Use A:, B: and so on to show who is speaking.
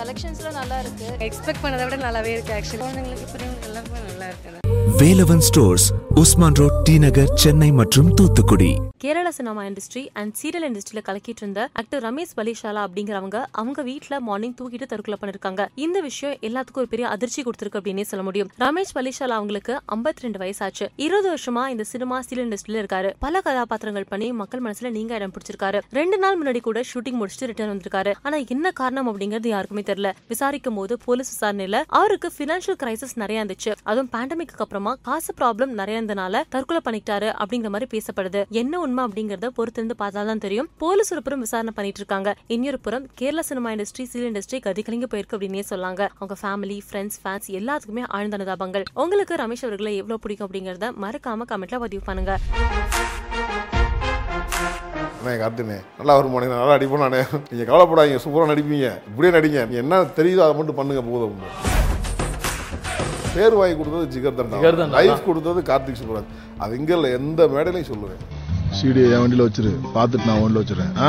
A: கலெக்ஷன்ஸ்லாம் நல்லா இருக்கு.
B: எக்ஸ்பெக்ட் பண்ணதை விட நல்லாவே இருக்கு ஆக்சுவலி குழந்தைங்களுக்கு பெரியவங்க எல்லாருமே நல்லா இருக்கு.
C: Velavan stores Usman road T Nagar Chennai மற்றும் Thoothukudi.
D: Kerala cinema industry and serial இண்டஸ்ட்ரியில கலக்கிட்டு இருந்த ஆக்டர் ரமேஷ் பலிஷாலா அப்படிங்கிறவங்க அவங்க வீட்டுல மார்னிங் தூக்கிட்டு தற்கொலை பண்ணிருக்காங்க. இந்த விஷயம் எல்லாத்துக்கும் ஒரு பெரிய அதிர்ச்சி கொடுத்திருக்கு அப்படின்னே சொல்ல முடியும். ரமேஷ் பலிஷாலா அவங்களுக்கு 52 ரெண்டு வயசாச்சு. இருபது வருஷமா இந்த சினிமா சீரியல் இண்டஸ்ட்ரியில இருக்காரு. பல கதாபாத்திரங்கள் பண்ணி மக்கள் மனசுல நீங்க இடம் பிடிச்சிருக்காரு. ரெண்டு நாள் முன்னாடி கூட ஷூட்டிங் முடிச்சுட்டு ரிட்டர்ன் வந்திருக்காரு. ஆனா என்ன காரணம் அப்படிங்கிறது யாருக்குமே தெரியல. விசாரிக்கும் போது போலீஸ் விசாரணையில அவருக்கு பினான்சியல் கிரைசிஸ் நிறைய இருந்துச்சு. அதுவும் பேண்டமிக்கு அப்புறமா காசு ப்ராப்ளம் நிறைய இருந்தனால தற்கொலை பண்ணிக்கிட்டாரு அப்படிங்கிற மாதிரி பேசப்படுது. என்ன உண்மை அப்படிங்கறத பொறுத்திருந்து பார்த்தாதான் தெரியும். போலீஸ் ஒரு புறம் விசாரணை பண்ணிட்டு இருக்காங்க. இன்னொரு புறம் Kerala cinema industry serial industry கதிகலிங்க போயிருக்கு அப்படின்னே சொல்லாங்க. அவங்க ஃபேமிலி ஃப்ரெண்ட்ஸ் ஃபேன்ஸ் எல்லாத்துக்குமே ஆழ்ந்த அனுதாபங்கள் உங்களுக்கு ரமேஷ் அவர்களை எவ்வளவு பிடிக்கும் அப்படிங்கறத மறக்காம கமெண்ட்ல பதிவு பண்ணுங்க.
E: அண்ணே கார்த்தினே நல்லா வருமானே நல்லா அடிப்போம் நானே. நீங்கள் கவலைப்படாதீங்க. சூப்பராக நடிப்பீங்க. இப்படியே நடிங்க. என்ன தெரியுதோ அதை மட்டும் பண்ணுங்க போதும். பேர் வாங்கி கொடுத்தது ஜிகர்
F: ஜிகர்
E: தண்டா
F: தண்டா.
E: லைஃப் கொடுத்தது கார்த்திக் சுப்ராஜ் அது இங்கே இல்லை எந்த மேடையிலையும் சொல்லுவேன்.
G: சீடியை என் வண்டியில் வச்சிரு. பார்த்துட்டு நான் வண்டியில் வச்சிடுறேன் ஆ?